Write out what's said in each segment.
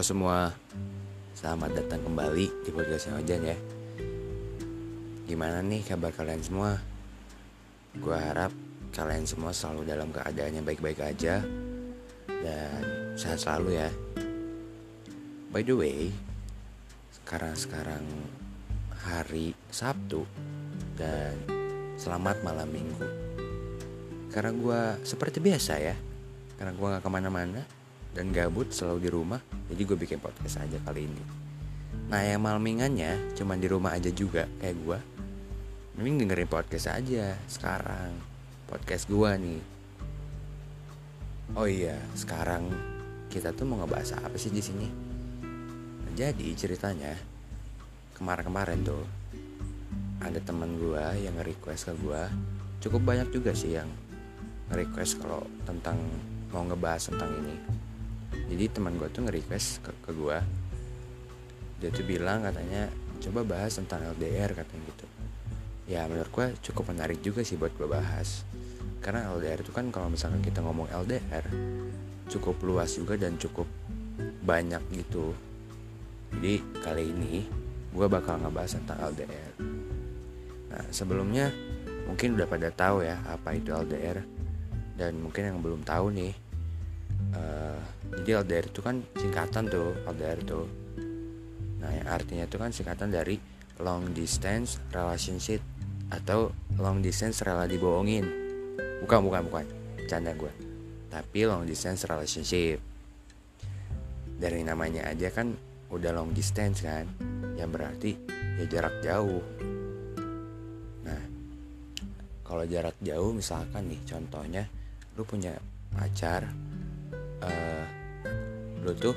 Halo semua, selamat datang kembali di podcastnya Ojan ya. Gimana nih kabar kalian semua? Gue harap kalian semua selalu dalam keadaan yang baik-baik aja Dan sehat selalu ya. By the way, sekarang-sekarang hari Sabtu Dan selamat malam minggu. Karena gue seperti biasa ya Karena gue gak ke mana-mana dan gabut selalu di rumah jadi gue bikin podcast aja kali ini. Nah yang malmingannya cuma di rumah aja juga kayak gue mending dengerin podcast aja sekarang podcast gue nih. Oh iya sekarang kita tuh mau ngebahas apa sih di sini? Jadi ceritanya kemarin-kemarin tuh ada teman gue yang nge-request ke gue cukup banyak juga sih yang nge-request kalau tentang mau ngebahas tentang ini jadi teman gue tuh nge-request ke, ke gue dia tuh bilang katanya coba bahas tentang LDR katanya gitu. Ya menurut gue cukup menarik juga sih buat gue bahas. Karena LDR itu kan kalau misalkan kita ngomong LDR cukup luas juga dan cukup banyak gitu. Jadi kali ini gue bakal ngebahas tentang LDR nah sebelumnya mungkin udah pada tahu ya apa itu LDR dan mungkin yang belum tahu nih uh, jadi LDR itu kan singkatan tuh LDR tuh nah yang artinya itu kan singkatan dari long distance relationship atau long distance rela dibohongin. Bukan bukan bukan. Canda gue tapi long distance relationship. Dari namanya aja kan udah long distance kan? Yang berarti ya jarak jauh. Nah kalau jarak jauh misalkan nih contohnya lu punya pacar uh, lu tuh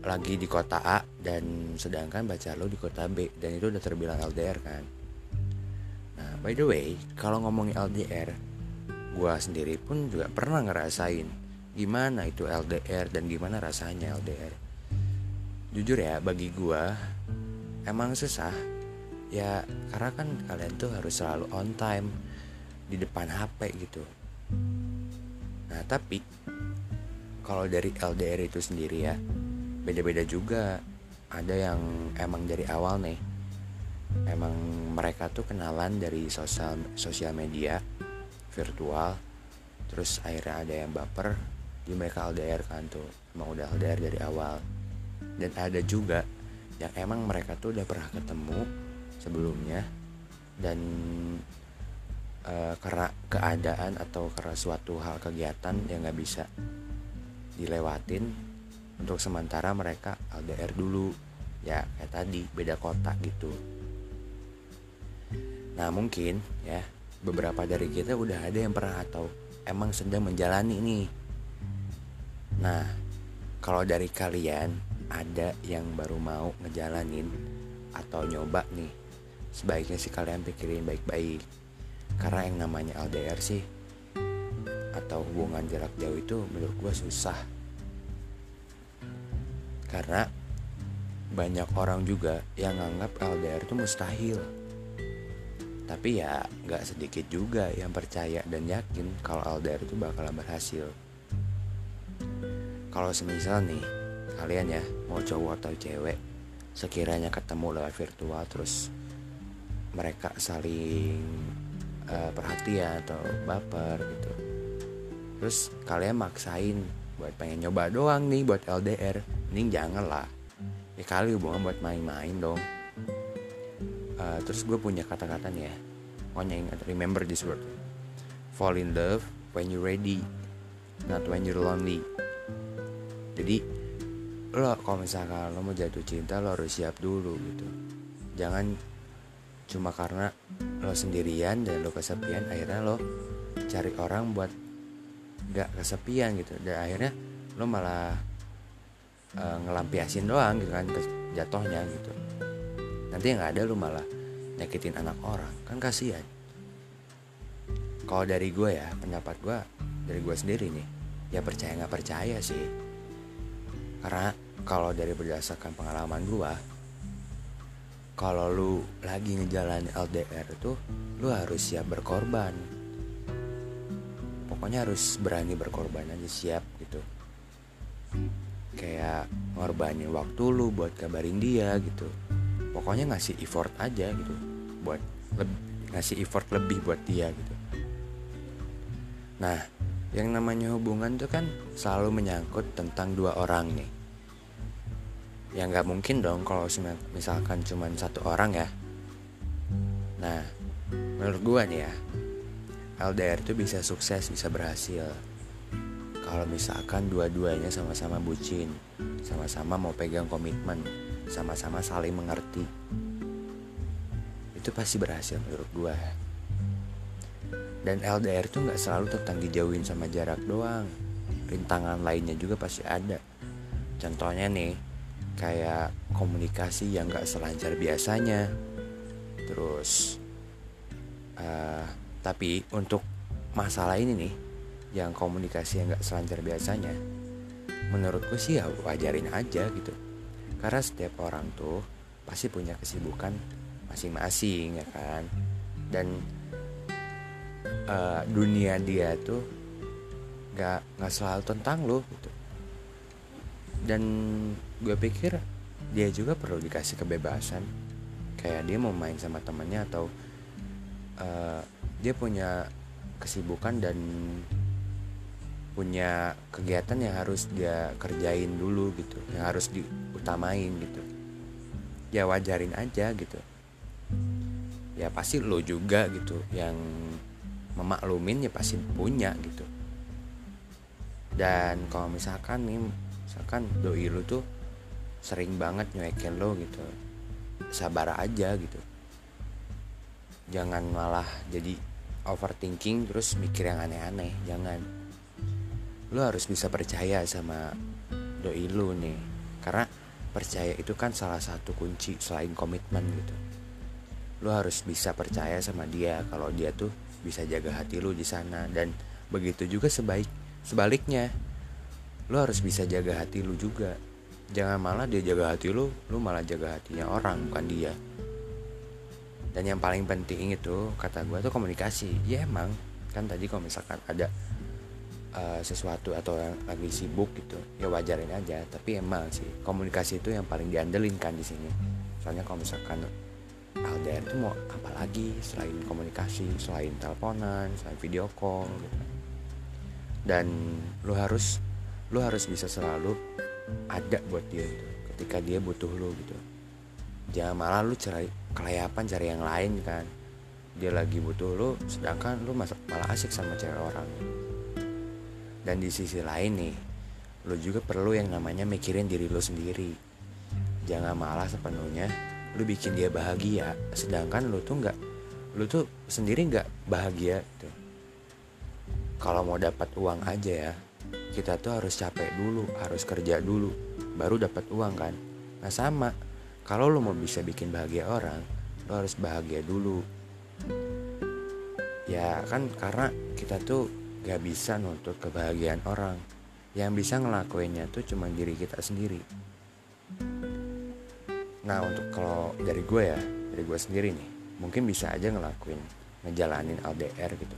lagi di kota A dan sedangkan pacar lu di kota B dan itu udah terbilang LDR kan? Nah by the way kalau ngomongin LDR gua sendiri pun juga pernah ngerasain gimana itu LDR dan gimana rasanya LDR jujur ya bagi gua emang susah. Ya karena kan kalian tuh harus selalu on time di depan HP gitu. Nah tapi kalau dari LDR itu sendiri ya beda-beda juga. Ada yang emang dari awal nih emang mereka tuh kenalan dari sosial sosial media virtual terus akhirnya ada yang baper di mereka LDR kan tuh emang udah LDR dari awal. Dan ada juga yang emang mereka tuh udah pernah ketemu sebelumnya dan uh, karena keadaan atau karena suatu hal kegiatan yang nggak bisa dilewatin untuk sementara mereka LDR dulu. Ya kayak tadi beda kota gitu. Nah mungkin ya beberapa dari kita udah ada yang pernah atau emang sedang menjalani nih. Nah kalau dari kalian ada yang baru mau ngejalanin atau nyoba nih sebaiknya sih kalian pikirin baik-baik. Karena yang namanya LDR sih atau hubungan jarak jauh itu menurut gue susah. Karena banyak orang juga yang nganggap LDR itu mustahil. Tapi ya nggak sedikit juga yang percaya dan yakin kalau LDR itu bakalan berhasil. Kalau semisal nih kalian ya mau cowok atau cewek sekiranya ketemu lewat virtual terus mereka saling uh, perhatian atau baper gitu terus kalian maksain buat pengen nyoba doang nih buat LDR ini jangan lah. Ya kali hubungan buat main-main dong. Uh, terus gue punya kata-kata nih ya pokoknya ingat remember this word. Fall in love when you ready not when you're lonely. Jadi lo kalau misalkan lo mau jatuh cinta lo harus siap dulu gitu. Jangan cuma karena lo sendirian dan lo kesepian akhirnya lo cari orang buat gak kesepian gitu. Dan akhirnya lo malah uh, ngelampiasin doang gitu kan jatohnya gitu. Nanti yang ada lo malah nyakitin anak orang. Kan kasihan. Kalau dari gue ya pendapat gue dari gue sendiri nih ya percaya nggak percaya sih. Karena kalau dari berdasarkan pengalaman gue kalau lu lagi ngejalanin LDR itu lu harus siap berkorban pokoknya harus berani berkorban aja siap gitu. Kayak ngorbanin waktu lu buat kabarin dia gitu. Pokoknya ngasih effort aja gitu. Buat ngasih effort lebih buat dia gitu. Nah yang namanya hubungan tuh kan selalu menyangkut tentang dua orang nih. Ya nggak mungkin dong kalau misalkan cuma satu orang ya. Nah menurut gua nih ya LDR itu bisa sukses bisa berhasil. Kalau misalkan dua-duanya sama-sama bucin sama-sama mau pegang komitmen sama-sama saling mengerti itu pasti berhasil menurut gua. Dan LDR tuh nggak selalu tentang dijauhin sama jarak doang. Rintangan lainnya juga pasti ada. Contohnya nih kayak komunikasi yang nggak selancar biasanya. Terus uh, tapi untuk masalah ini nih yang komunikasi yang nggak selancar biasanya menurutku sih ya wajarin aja gitu. Karena setiap orang tuh pasti punya kesibukan masing-masing ya kan? Dan uh, dunia dia tuh nggak nggak selalu tentang lo gitu. Dan gue pikir dia juga perlu dikasih kebebasan. Kayak dia mau main sama temannya atau uh, dia punya kesibukan dan punya kegiatan yang harus dia kerjain dulu gitu yang harus diutamain gitu. Ya wajarin aja gitu. Ya pasti lo juga gitu yang memaklumin ya pasti punya gitu. Dan kalau misalkan nih misalkan doi lu tuh sering banget nyuekin lo gitu sabar aja gitu. Jangan malah jadi overthinking terus mikir yang aneh-aneh jangan. Lo harus bisa percaya sama doi lu nih karena percaya itu kan salah satu kunci selain komitmen gitu. Lo harus bisa percaya sama dia kalau dia tuh bisa jaga hati lu di sana dan begitu juga sebaik sebaliknya. Lo harus bisa jaga hati lu juga. Jangan malah dia jaga hati lu lu malah jaga hatinya orang bukan dia dan yang paling penting itu kata gue tuh komunikasi. Ya emang kan tadi kalau misalkan ada uh, sesuatu atau yang lagi sibuk gitu ya wajarin aja. Tapi emang sih komunikasi itu yang paling diandelin kan di sini. Soalnya kalau misalkan LDR itu mau apa lagi selain komunikasi selain teleponan selain video call gitu. dan lu harus lu harus bisa selalu ada buat dia gitu, ketika dia butuh lu gitu jangan malah lu cari kelayapan cari yang lain kan. Dia lagi butuh lu sedangkan lu malah asik sama cewek orang. Dan di sisi lain nih lu juga perlu yang namanya mikirin diri lu sendiri. Jangan malah sepenuhnya lu bikin dia bahagia sedangkan lu tuh nggak lu tuh sendiri nggak bahagia tuh kalau mau dapat uang aja ya kita tuh harus capek dulu harus kerja dulu baru dapat uang kan. Nah sama kalau lu mau bisa bikin bahagia orang lu harus bahagia dulu. Ya kan karena kita tuh gak bisa nuntut kebahagiaan orang. Yang bisa ngelakuinnya tuh cuma diri kita sendiri. Nah untuk kalau dari gue ya dari gue sendiri nih mungkin bisa aja ngelakuin ngejalanin LDR gitu.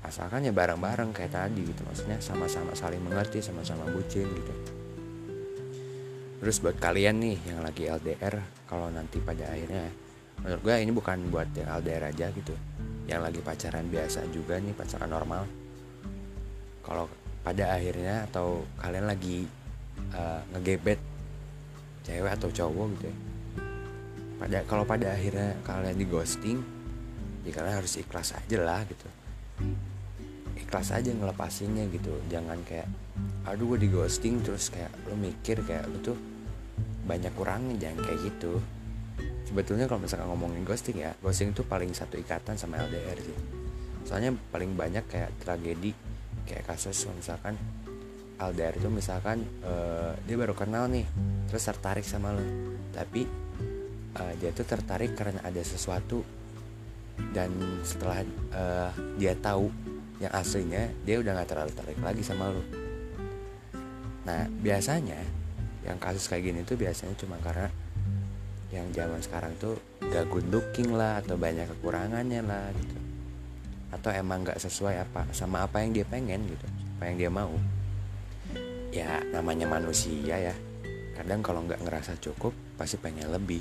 Asalkan ya bareng-bareng kayak tadi gitu maksudnya sama-sama saling mengerti sama-sama bucin gitu terus buat kalian nih yang lagi LDR kalau nanti pada akhirnya menurut gue ini bukan buat yang LDR aja gitu. Yang lagi pacaran biasa juga nih pacaran normal. Kalau pada akhirnya atau kalian lagi uh, ngegebet cewek atau cowok gitu ya pada kalau pada akhirnya kalian di ghosting ya kalian harus ikhlas aja lah gitu ikhlas aja ngelepasinnya gitu. Jangan kayak aduh gue di ghosting terus kayak lo mikir kayak lo tuh banyak kurangnya jangan kayak gitu. Sebetulnya kalau misalkan ngomongin ghosting ya ghosting itu paling satu ikatan sama LDR sih. Soalnya paling banyak kayak tragedi kayak kasus misalkan LDR itu misalkan uh, dia baru kenal nih terus tertarik sama lo tapi uh, dia tuh tertarik karena ada sesuatu dan setelah uh, dia tahu yang aslinya dia udah nggak terlalu tertarik lagi sama lu. Nah biasanya yang kasus kayak gini tuh biasanya cuma karena yang zaman sekarang tuh gak good looking lah atau banyak kekurangannya lah gitu. Atau emang gak sesuai apa sama apa yang dia pengen gitu apa yang dia mau. Ya namanya manusia ya. Kadang kalau nggak ngerasa cukup pasti pengen lebih.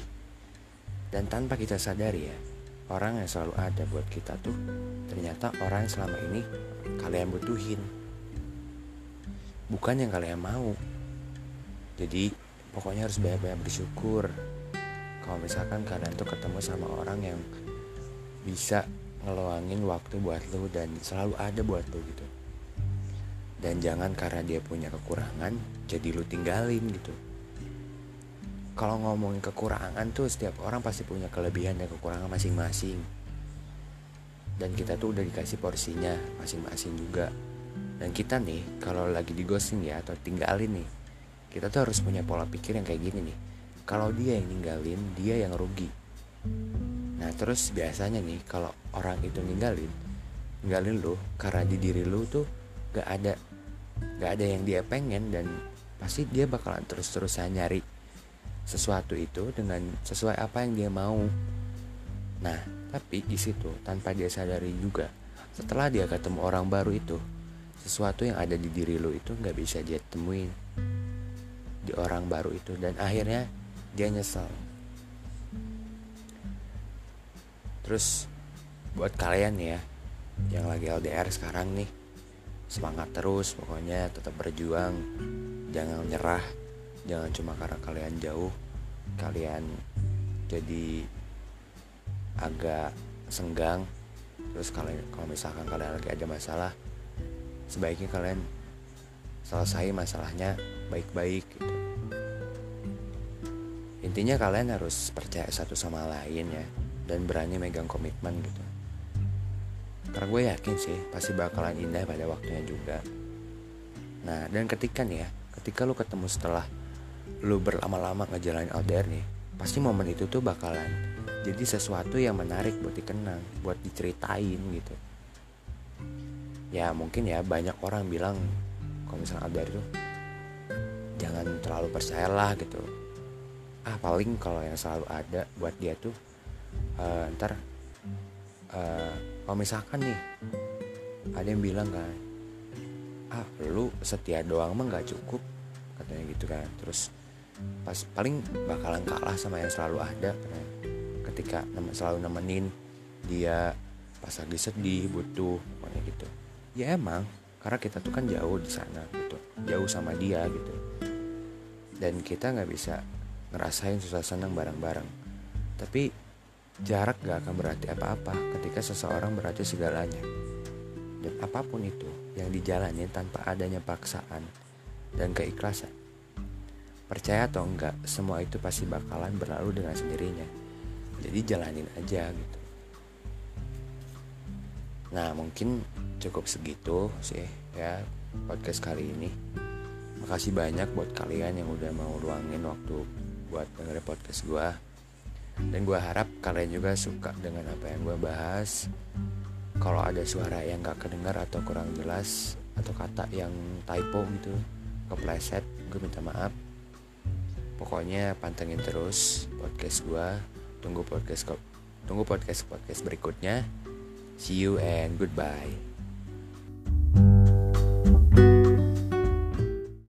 Dan tanpa kita sadari ya orang yang selalu ada buat kita tuh ternyata orang yang selama ini kalian butuhin. Bukan yang kalian mau. Jadi pokoknya harus banyak-banyak bersyukur. Kalau misalkan kalian tuh ketemu sama orang yang bisa ngeluangin waktu buat lo dan selalu ada buat lo gitu. Dan jangan karena dia punya kekurangan jadi lu tinggalin gitu kalau ngomongin kekurangan tuh setiap orang pasti punya kelebihan dan kekurangan masing-masing. Dan kita tuh udah dikasih porsinya masing-masing juga. Dan kita nih kalau lagi di ghosting ya atau tinggalin nih kita tuh harus punya pola pikir yang kayak gini nih. Kalau dia yang ninggalin dia yang rugi. Nah terus biasanya nih kalau orang itu ninggalin ninggalin lu karena di diri lu tuh gak ada gak ada yang dia pengen dan pasti dia bakalan terus-terusan nyari sesuatu itu dengan sesuai apa yang dia mau. Nah, tapi di situ tanpa dia sadari juga, setelah dia ketemu orang baru itu, sesuatu yang ada di diri lo itu nggak bisa dia temuin di orang baru itu dan akhirnya dia nyesel. Terus buat kalian ya yang lagi LDR sekarang nih semangat terus pokoknya tetap berjuang jangan nyerah jangan cuma karena kalian jauh kalian jadi agak senggang. Terus kalian kalau misalkan kalian lagi ada masalah sebaiknya kalian selesai masalahnya baik-baik gitu. Intinya kalian harus percaya satu sama lain ya dan berani megang komitmen gitu. Karena gue yakin sih pasti bakalan indah pada waktunya juga. Nah dan ketika nih ya, ketika lu ketemu setelah lu berlama-lama ngejalanin LDR nih, pasti momen itu tuh bakalan jadi sesuatu yang menarik buat dikenang, buat diceritain gitu. Ya mungkin ya banyak orang bilang kalau misalnya LDR tuh jangan terlalu percayalah gitu. Ah paling kalau yang selalu ada buat dia tuh uh, ntar uh, kalau misalkan nih ada yang bilang kan ah lu setia doang mah nggak cukup katanya gitu kan terus pas paling bakalan kalah sama yang selalu ada kan? ketika selalu nemenin dia pas lagi sedih butuh pokoknya gitu ya emang karena kita tuh kan jauh di sana gitu jauh sama dia gitu dan kita nggak bisa ngerasain susah senang bareng-bareng tapi Jarak gak akan berarti apa-apa ketika seseorang berarti segalanya. Dan apa pun itu yang dijalani tanpa adanya paksaan dan keikhlasan. Percaya atau enggak, semua itu pasti bakalan berlalu dengan sendirinya. Jadi jalanin aja gitu. Nah mungkin cukup segitu sih ya podcast kali ini. Makasih banyak buat kalian yang udah mau luangin waktu buat dengerin podcast gue dan gue harap kalian juga suka dengan apa yang gue bahas kalau ada suara yang gak kedengar atau kurang jelas atau kata yang typo gitu kepleset gue minta maaf pokoknya pantengin terus podcast gue tunggu podcast tunggu podcast podcast berikutnya. See you and goodbye